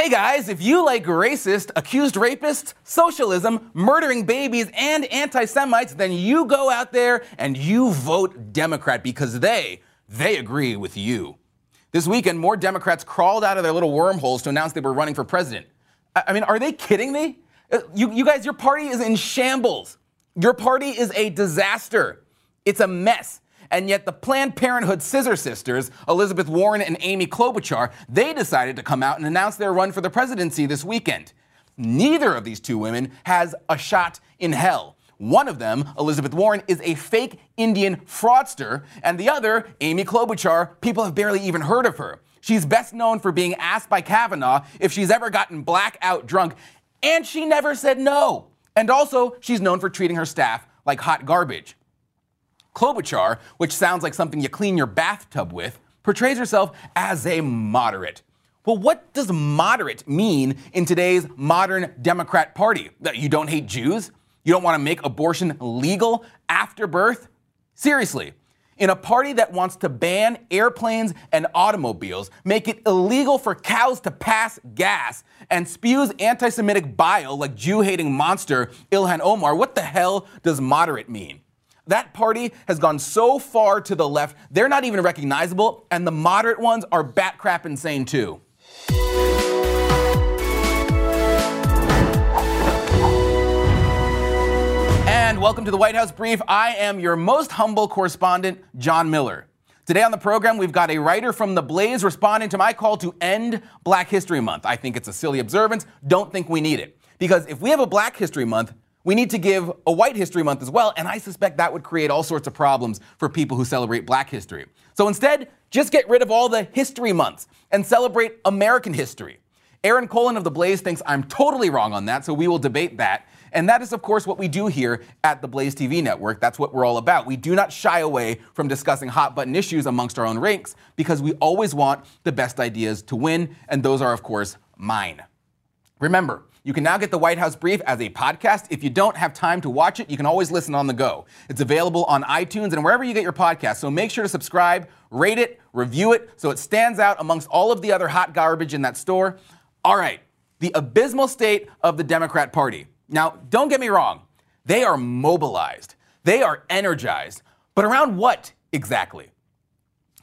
Hey guys, if you like racist, accused rapists, socialism, murdering babies, and anti Semites, then you go out there and you vote Democrat because they, they agree with you. This weekend, more Democrats crawled out of their little wormholes to announce they were running for president. I mean, are they kidding me? Uh, You, you guys, your party is in shambles. Your party is a disaster. It's a mess. And yet, the Planned Parenthood scissor sisters, Elizabeth Warren and Amy Klobuchar, they decided to come out and announce their run for the presidency this weekend. Neither of these two women has a shot in hell. One of them, Elizabeth Warren, is a fake Indian fraudster, and the other, Amy Klobuchar, people have barely even heard of her. She's best known for being asked by Kavanaugh if she's ever gotten blackout drunk, and she never said no. And also, she's known for treating her staff like hot garbage. Klobuchar, which sounds like something you clean your bathtub with, portrays herself as a moderate. Well, what does moderate mean in today's modern Democrat Party? That you don't hate Jews? You don't want to make abortion legal after birth? Seriously, in a party that wants to ban airplanes and automobiles, make it illegal for cows to pass gas, and spews anti Semitic bile like Jew hating monster Ilhan Omar, what the hell does moderate mean? That party has gone so far to the left, they're not even recognizable, and the moderate ones are bat crap insane too. And welcome to the White House Brief. I am your most humble correspondent, John Miller. Today on the program, we've got a writer from The Blaze responding to my call to end Black History Month. I think it's a silly observance. Don't think we need it. Because if we have a Black History Month, we need to give a White History Month as well, and I suspect that would create all sorts of problems for people who celebrate Black history. So instead, just get rid of all the history months and celebrate American history. Aaron Colen of The Blaze thinks I'm totally wrong on that, so we will debate that. And that is, of course, what we do here at the Blaze TV network. That's what we're all about. We do not shy away from discussing hot button issues amongst our own ranks because we always want the best ideas to win, and those are, of course, mine. Remember, you can now get the White House Brief as a podcast. If you don't have time to watch it, you can always listen on the go. It's available on iTunes and wherever you get your podcasts. So make sure to subscribe, rate it, review it, so it stands out amongst all of the other hot garbage in that store. All right, the abysmal state of the Democrat Party. Now, don't get me wrong, they are mobilized, they are energized. But around what exactly?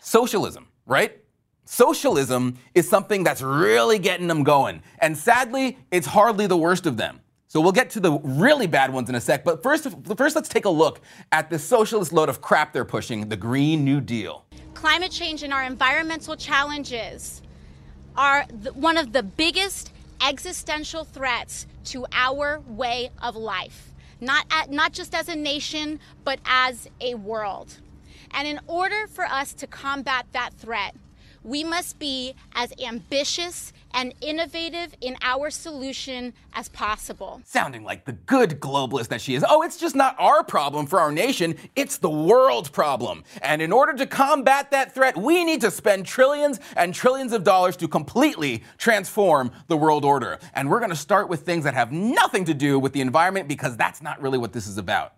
Socialism, right? Socialism is something that's really getting them going. And sadly, it's hardly the worst of them. So we'll get to the really bad ones in a sec. But first, first let's take a look at the socialist load of crap they're pushing the Green New Deal. Climate change and our environmental challenges are one of the biggest existential threats to our way of life, not, at, not just as a nation, but as a world. And in order for us to combat that threat, we must be as ambitious and innovative in our solution as possible. Sounding like the good globalist that she is. Oh, it's just not our problem for our nation, it's the world problem. And in order to combat that threat, we need to spend trillions and trillions of dollars to completely transform the world order. And we're gonna start with things that have nothing to do with the environment because that's not really what this is about.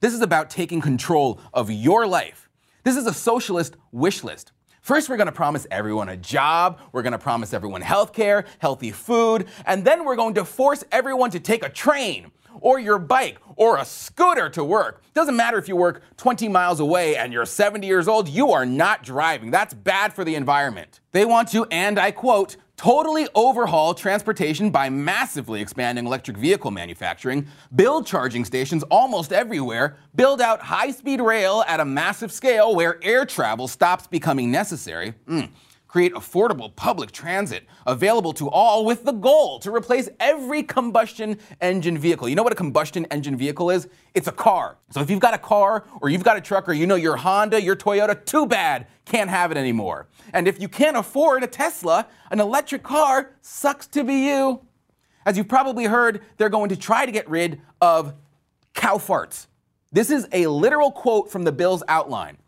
This is about taking control of your life. This is a socialist wish list. First, we're gonna promise everyone a job, we're gonna promise everyone health care, healthy food, and then we're going to force everyone to take a train or your bike or a scooter to work. Doesn't matter if you work 20 miles away and you're 70 years old, you are not driving. That's bad for the environment. They want to, and I quote, totally overhaul transportation by massively expanding electric vehicle manufacturing, build charging stations almost everywhere, build out high speed rail at a massive scale where air travel stops becoming necessary. Mm. Create affordable public transit available to all with the goal to replace every combustion engine vehicle. You know what a combustion engine vehicle is? It's a car. So if you've got a car or you've got a truck or you know your Honda, your Toyota, too bad, can't have it anymore. And if you can't afford a Tesla, an electric car sucks to be you. As you've probably heard, they're going to try to get rid of cow farts. This is a literal quote from the bill's outline.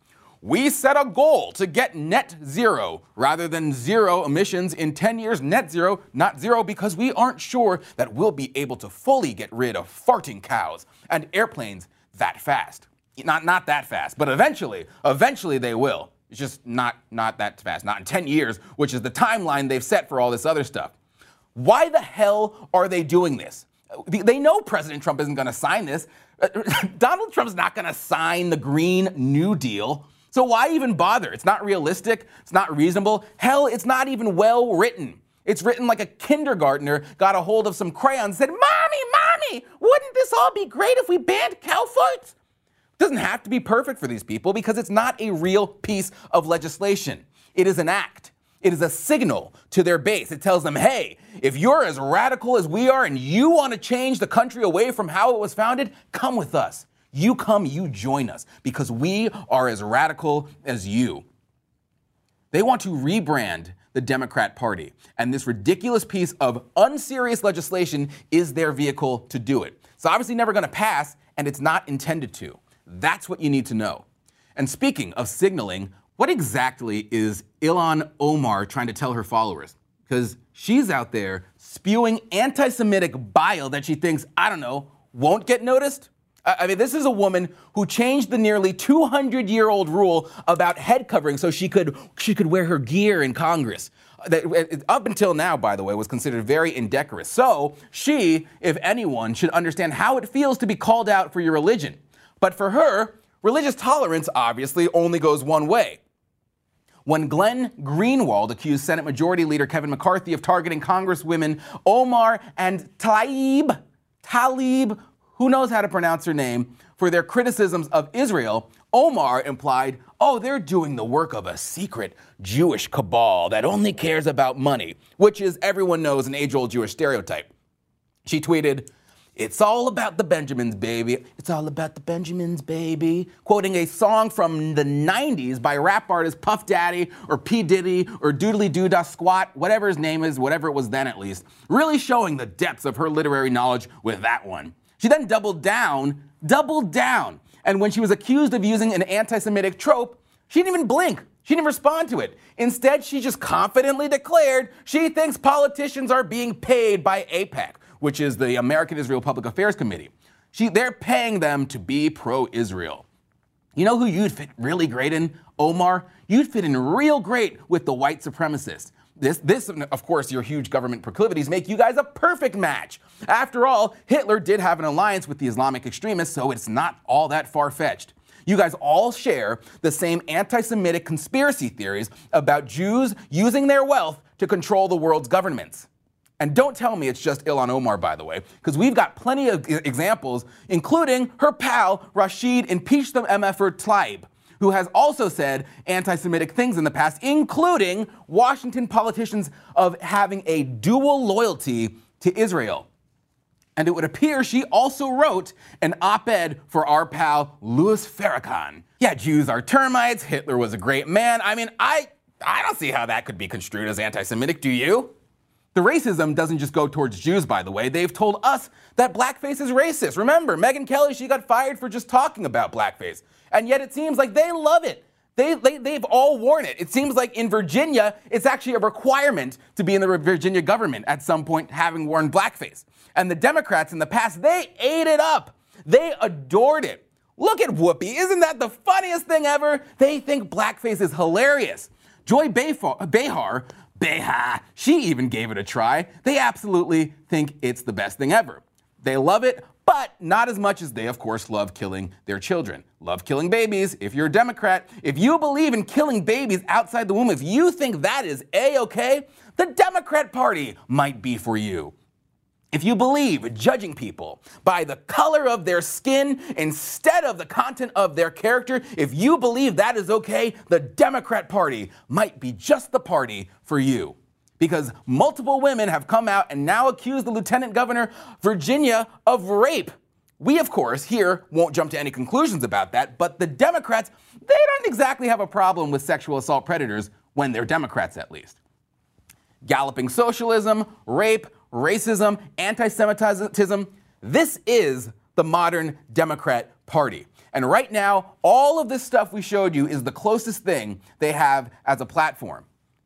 We set a goal to get net zero rather than zero emissions in 10 years, net zero, not zero, because we aren't sure that we'll be able to fully get rid of farting cows and airplanes that fast. Not, not that fast, but eventually, eventually they will. It's just not, not that fast, not in 10 years, which is the timeline they've set for all this other stuff. Why the hell are they doing this? They know President Trump isn't going to sign this. Donald Trump's not going to sign the Green New Deal. So why even bother? It's not realistic. It's not reasonable. Hell, it's not even well written. It's written like a kindergartner got a hold of some crayons and said, Mommy, Mommy, wouldn't this all be great if we banned cow? It doesn't have to be perfect for these people because it's not a real piece of legislation. It is an act. It is a signal to their base. It tells them, hey, if you're as radical as we are and you want to change the country away from how it was founded, come with us. You come, you join us because we are as radical as you. They want to rebrand the Democrat Party. And this ridiculous piece of unserious legislation is their vehicle to do it. It's obviously never going to pass, and it's not intended to. That's what you need to know. And speaking of signaling, what exactly is Ilhan Omar trying to tell her followers? Because she's out there spewing anti Semitic bile that she thinks, I don't know, won't get noticed? I mean, this is a woman who changed the nearly 200 year old rule about head covering so she could, she could wear her gear in Congress. Uh, that, uh, up until now, by the way, was considered very indecorous. So she, if anyone, should understand how it feels to be called out for your religion. But for her, religious tolerance obviously only goes one way. When Glenn Greenwald accused Senate Majority Leader Kevin McCarthy of targeting Congresswomen Omar and Tlaib, Talib who knows how to pronounce her name, for their criticisms of Israel, Omar implied, oh, they're doing the work of a secret Jewish cabal that only cares about money, which is, everyone knows, an age old Jewish stereotype. She tweeted, it's all about the Benjamins, baby. It's all about the Benjamins, baby. Quoting a song from the 90s by rap artist Puff Daddy or P. Diddy or Doodly Doo Da Squat, whatever his name is, whatever it was then at least. Really showing the depths of her literary knowledge with that one. She then doubled down, doubled down. And when she was accused of using an anti Semitic trope, she didn't even blink. She didn't respond to it. Instead, she just confidently declared she thinks politicians are being paid by AIPAC, which is the American Israel Public Affairs Committee. She, they're paying them to be pro Israel. You know who you'd fit really great in? Omar. You'd fit in real great with the white supremacists. This, this, of course, your huge government proclivities make you guys a perfect match. After all, Hitler did have an alliance with the Islamic extremists, so it's not all that far fetched. You guys all share the same anti Semitic conspiracy theories about Jews using their wealth to control the world's governments. And don't tell me it's just Ilhan Omar, by the way, because we've got plenty of examples, including her pal Rashid impeached them MFer Tlaib who has also said anti Semitic things in the past, including Washington politicians of having a dual loyalty to Israel. And it would appear she also wrote an op ed for our pal Louis Farrakhan. Yeah, Jews are termites, Hitler was a great man. I mean, I, I don't see how that could be construed as anti Semitic, do you? The racism doesn't just go towards Jews, by the way. They've told us that blackface is racist. Remember, Megyn Kelly, she got fired for just talking about blackface. And yet it seems like they love it. They, they, they've all worn it. It seems like in Virginia, it's actually a requirement to be in the Virginia government at some point having worn blackface. And the Democrats in the past, they ate it up. They adored it. Look at Whoopi. Isn't that the funniest thing ever? They think blackface is hilarious. Joy Behar, Behar, she even gave it a try. They absolutely think it's the best thing ever. They love it, but not as much as they, of course, love killing their children. Love killing babies. If you're a Democrat, if you believe in killing babies outside the womb, if you think that is A OK, the Democrat Party might be for you. If you believe judging people by the color of their skin instead of the content of their character, if you believe that is okay, the Democrat Party might be just the party for you because multiple women have come out and now accused the lieutenant governor Virginia of rape. We, of course, here won't jump to any conclusions about that, but the Democrats, they don't exactly have a problem with sexual assault predators when they're Democrats, at least. Galloping socialism, rape, racism, anti Semitism, this is the modern Democrat Party. And right now, all of this stuff we showed you is the closest thing they have as a platform.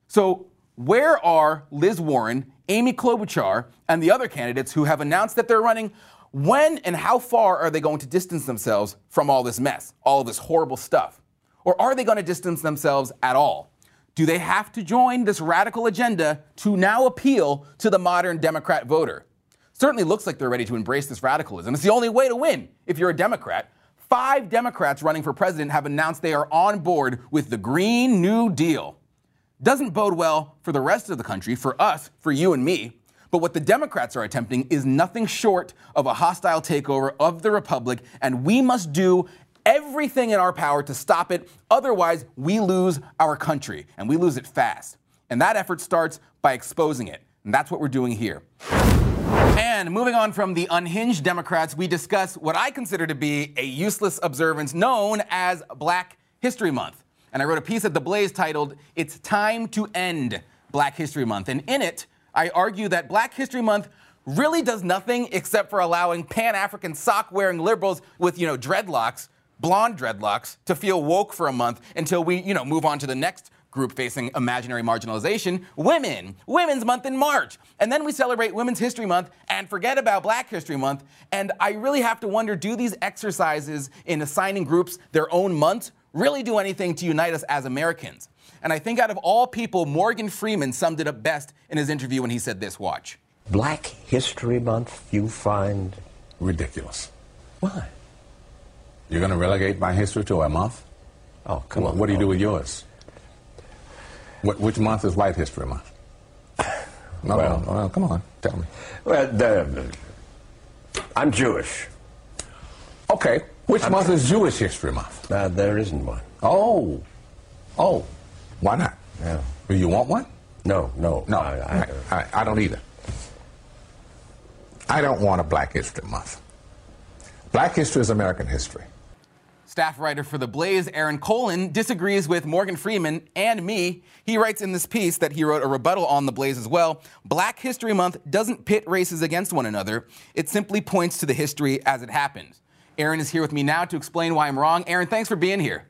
So where are Liz Warren, Amy Klobuchar, and the other candidates who have announced that they're running? When and how far are they going to distance themselves from all this mess, all this horrible stuff? Or are they going to distance themselves at all? Do they have to join this radical agenda to now appeal to the modern Democrat voter? Certainly looks like they're ready to embrace this radicalism. It's the only way to win if you're a Democrat. Five Democrats running for president have announced they are on board with the Green New Deal. Doesn't bode well for the rest of the country, for us, for you and me. But what the Democrats are attempting is nothing short of a hostile takeover of the Republic, and we must do everything in our power to stop it. Otherwise, we lose our country, and we lose it fast. And that effort starts by exposing it. And that's what we're doing here. And moving on from the unhinged Democrats, we discuss what I consider to be a useless observance known as Black History Month. And I wrote a piece at The Blaze titled, It's Time to End Black History Month. And in it, I argue that Black History Month really does nothing except for allowing Pan African sock wearing liberals with, you know, dreadlocks, blonde dreadlocks, to feel woke for a month until we, you know, move on to the next group facing imaginary marginalization, women, Women's Month in March. And then we celebrate Women's History Month and forget about Black History Month. And I really have to wonder do these exercises in assigning groups their own months really do anything to unite us as Americans? And I think out of all people, Morgan Freeman summed it up best in his interview when he said this watch. Black History Month, you find ridiculous. Why? You're going to relegate my history to a month? Oh, come what, on. What do you do with oh. yours? What, which month is White History Month? No, well, no, well, come on, tell me. Well, the, I'm Jewish. Okay, which I'm month is Jewish History Month? Uh, there isn't one. Oh, oh, why not? Yeah. Do you want one? No, no, no. I, I, I, I don't either. I don't want a Black History Month. Black history is American history staff writer for The Blaze, Aaron Colen, disagrees with Morgan Freeman and me. He writes in this piece that he wrote a rebuttal on The Blaze as well Black History Month doesn't pit races against one another, it simply points to the history as it happened. Aaron is here with me now to explain why I'm wrong. Aaron, thanks for being here.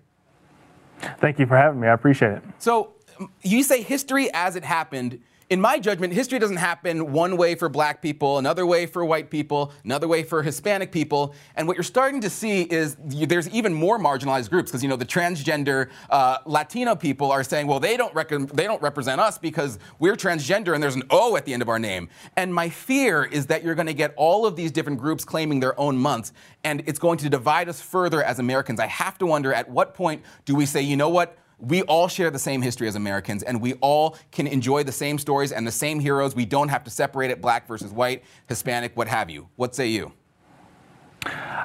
Thank you for having me. I appreciate it. So, you say history as it happened in my judgment, history doesn't happen one way for black people, another way for white people, another way for Hispanic people. And what you're starting to see is there's even more marginalized groups because you know the transgender uh, Latino people are saying, well, they don't rec- they don't represent us because we're transgender and there's an O at the end of our name. And my fear is that you're going to get all of these different groups claiming their own months, and it's going to divide us further as Americans. I have to wonder at what point do we say, you know what? We all share the same history as Americans, and we all can enjoy the same stories and the same heroes. We don't have to separate it black versus white, Hispanic, what have you. What say you?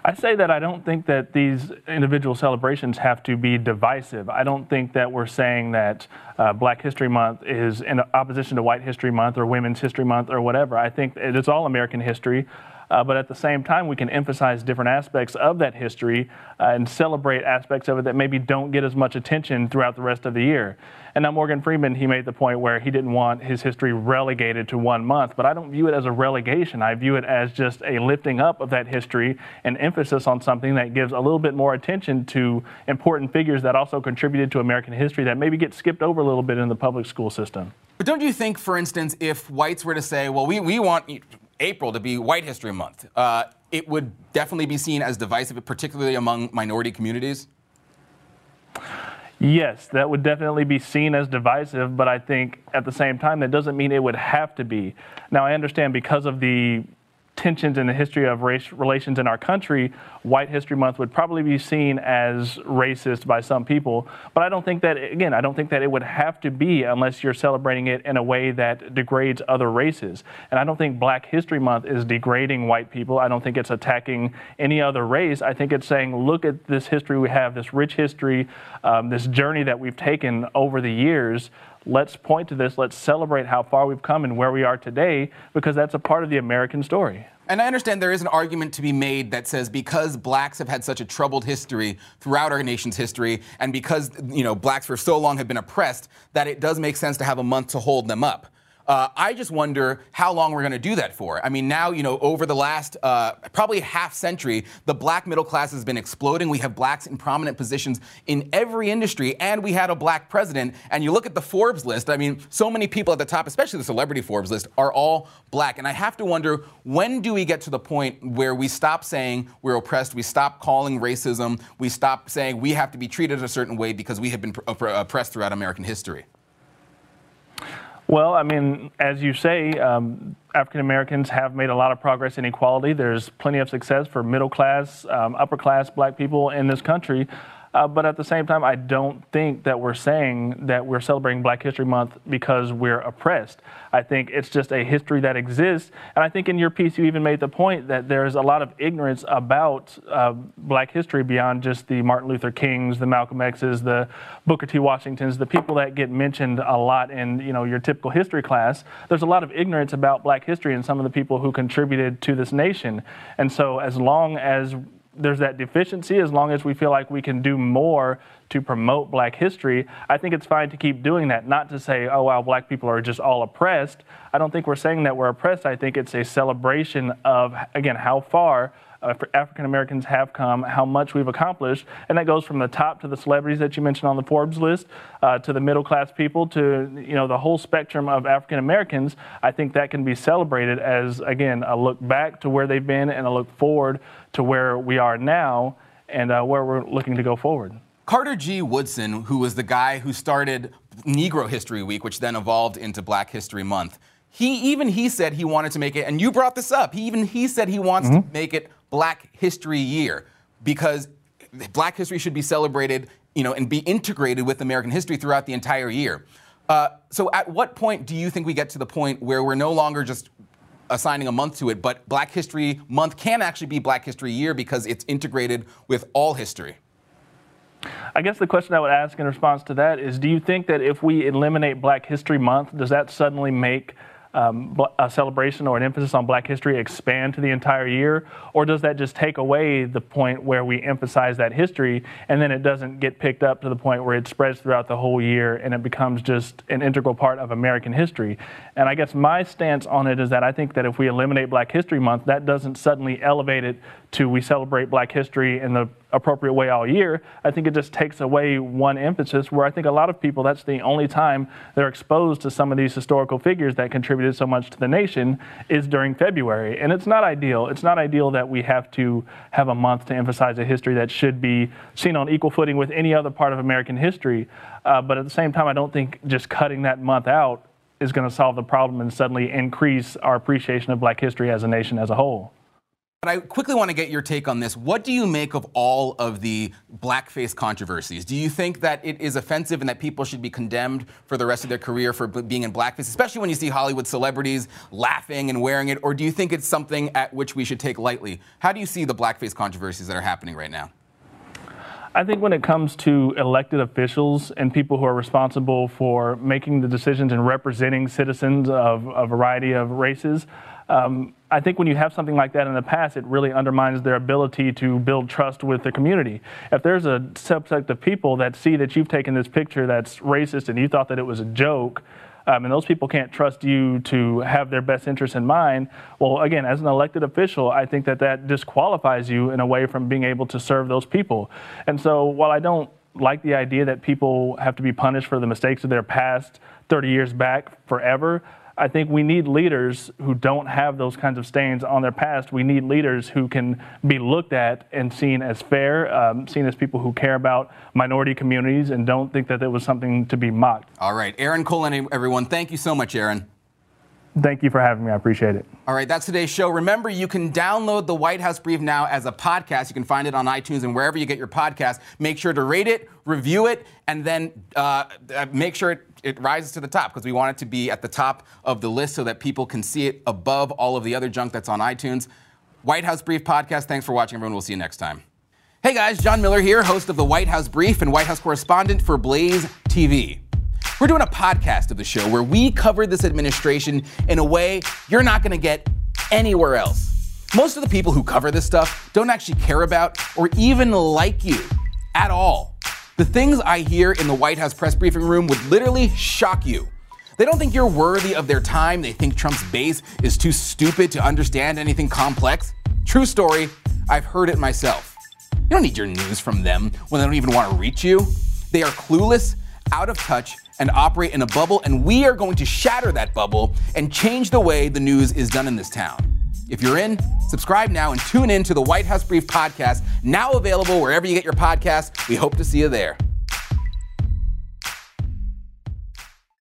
I say that I don't think that these individual celebrations have to be divisive. I don't think that we're saying that uh, Black History Month is in opposition to White History Month or Women's History Month or whatever. I think it's all American history. Uh, but at the same time, we can emphasize different aspects of that history uh, and celebrate aspects of it that maybe don't get as much attention throughout the rest of the year. And now Morgan Freeman, he made the point where he didn't want his history relegated to one month, but I don't view it as a relegation. I view it as just a lifting up of that history and emphasis on something that gives a little bit more attention to important figures that also contributed to American history that maybe get skipped over a little bit in the public school system. But don't you think, for instance, if whites were to say, well, we, we want April to be White History Month, uh, it would definitely be seen as divisive, particularly among minority communities? Yes, that would definitely be seen as divisive, but I think at the same time, that doesn't mean it would have to be. Now, I understand because of the tensions in the history of race relations in our country, White History Month would probably be seen as racist by some people. But I don't think that, again, I don't think that it would have to be unless you're celebrating it in a way that degrades other races. And I don't think Black History Month is degrading white people. I don't think it's attacking any other race. I think it's saying, look at this history we have, this rich history, um, this journey that we've taken over the years let's point to this, let's celebrate how far we've come and where we are today, because that's a part of the American story. And I understand there is an argument to be made that says because blacks have had such a troubled history throughout our nation's history, and because you know blacks for so long have been oppressed, that it does make sense to have a month to hold them up. Uh, I just wonder how long we're going to do that for. I mean, now, you know, over the last uh, probably half century, the black middle class has been exploding. We have blacks in prominent positions in every industry, and we had a black president. And you look at the Forbes list, I mean, so many people at the top, especially the celebrity Forbes list, are all black. And I have to wonder when do we get to the point where we stop saying we're oppressed, we stop calling racism, we stop saying we have to be treated a certain way because we have been oppressed throughout American history? Well, I mean, as you say, um, African Americans have made a lot of progress in equality. There's plenty of success for middle class, um, upper class black people in this country. Uh, but at the same time, I don't think that we're saying that we're celebrating Black History Month because we're oppressed. I think it's just a history that exists. And I think in your piece, you even made the point that there's a lot of ignorance about uh, Black history beyond just the Martin Luther Kings, the Malcolm X's, the Booker T. Washingtons, the people that get mentioned a lot in you know your typical history class. There's a lot of ignorance about Black history and some of the people who contributed to this nation. And so, as long as there's that deficiency as long as we feel like we can do more to promote black history i think it's fine to keep doing that. Not to say oh wow black people are just all oppressed. I don't think we're saying that we're oppressed. I think it's a celebration of again how far African Americans have come, how much we've accomplished, and that goes from the top to the celebrities that you mentioned on the Forbes list, uh, to the middle class people, to you know the whole spectrum of African Americans. I think that can be celebrated as again a look back to where they've been and a look forward to where we are now and uh, where we're looking to go forward. Carter G. Woodson, who was the guy who started Negro History Week, which then evolved into Black History Month, he even he said he wanted to make it, and you brought this up. He even he said he wants mm-hmm. to make it Black History Year because Black history should be celebrated, you know, and be integrated with American history throughout the entire year. Uh, so, at what point do you think we get to the point where we're no longer just assigning a month to it, but Black History Month can actually be Black History Year because it's integrated with all history? I guess the question I would ask in response to that is do you think that if we eliminate Black History Month, does that suddenly make um, a celebration or an emphasis on black history expand to the entire year? Or does that just take away the point where we emphasize that history and then it doesn't get picked up to the point where it spreads throughout the whole year and it becomes just an integral part of American history? And I guess my stance on it is that I think that if we eliminate Black History Month, that doesn't suddenly elevate it to we celebrate black history in the appropriate way all year. I think it just takes away one emphasis where I think a lot of people, that's the only time they're exposed to some of these historical figures that contributed so much to the nation is during February. And it's not ideal. It's not ideal that we have to have a month to emphasize a history that should be seen on equal footing with any other part of American history. Uh, but at the same time, I don't think just cutting that month out is going to solve the problem and suddenly increase our appreciation of black history as a nation as a whole. But I quickly want to get your take on this. What do you make of all of the blackface controversies? Do you think that it is offensive and that people should be condemned for the rest of their career for being in blackface, especially when you see Hollywood celebrities laughing and wearing it? Or do you think it's something at which we should take lightly? How do you see the blackface controversies that are happening right now? I think when it comes to elected officials and people who are responsible for making the decisions and representing citizens of a variety of races, um, I think when you have something like that in the past, it really undermines their ability to build trust with the community. If there's a subset of people that see that you've taken this picture that's racist and you thought that it was a joke, um, and those people can't trust you to have their best interests in mind, well, again, as an elected official, I think that that disqualifies you in a way from being able to serve those people. And so while I don't like the idea that people have to be punished for the mistakes of their past 30 years back forever, I think we need leaders who don't have those kinds of stains on their past. We need leaders who can be looked at and seen as fair, um, seen as people who care about minority communities and don't think that it was something to be mocked. All right. Aaron Colen, everyone, thank you so much, Aaron. Thank you for having me. I appreciate it. All right, that's today's show. Remember, you can download the White House Brief now as a podcast. You can find it on iTunes and wherever you get your podcast. Make sure to rate it, review it, and then uh, uh make sure it, it rises to the top because we want it to be at the top of the list so that people can see it above all of the other junk that's on iTunes. White House Brief podcast. Thanks for watching, everyone. We'll see you next time. Hey guys, John Miller here, host of the White House Brief and White House correspondent for Blaze TV. We're doing a podcast of the show where we cover this administration in a way you're not going to get anywhere else. Most of the people who cover this stuff don't actually care about or even like you at all. The things I hear in the White House press briefing room would literally shock you. They don't think you're worthy of their time. They think Trump's base is too stupid to understand anything complex. True story, I've heard it myself. You don't need your news from them when they don't even want to reach you. They are clueless, out of touch, and operate in a bubble, and we are going to shatter that bubble and change the way the news is done in this town. If you're in, subscribe now and tune in to the White House Brief podcast, now available wherever you get your podcasts. We hope to see you there.